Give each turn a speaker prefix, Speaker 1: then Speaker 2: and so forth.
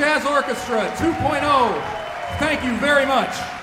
Speaker 1: Jazz Orchestra 2.0. Thank you very much.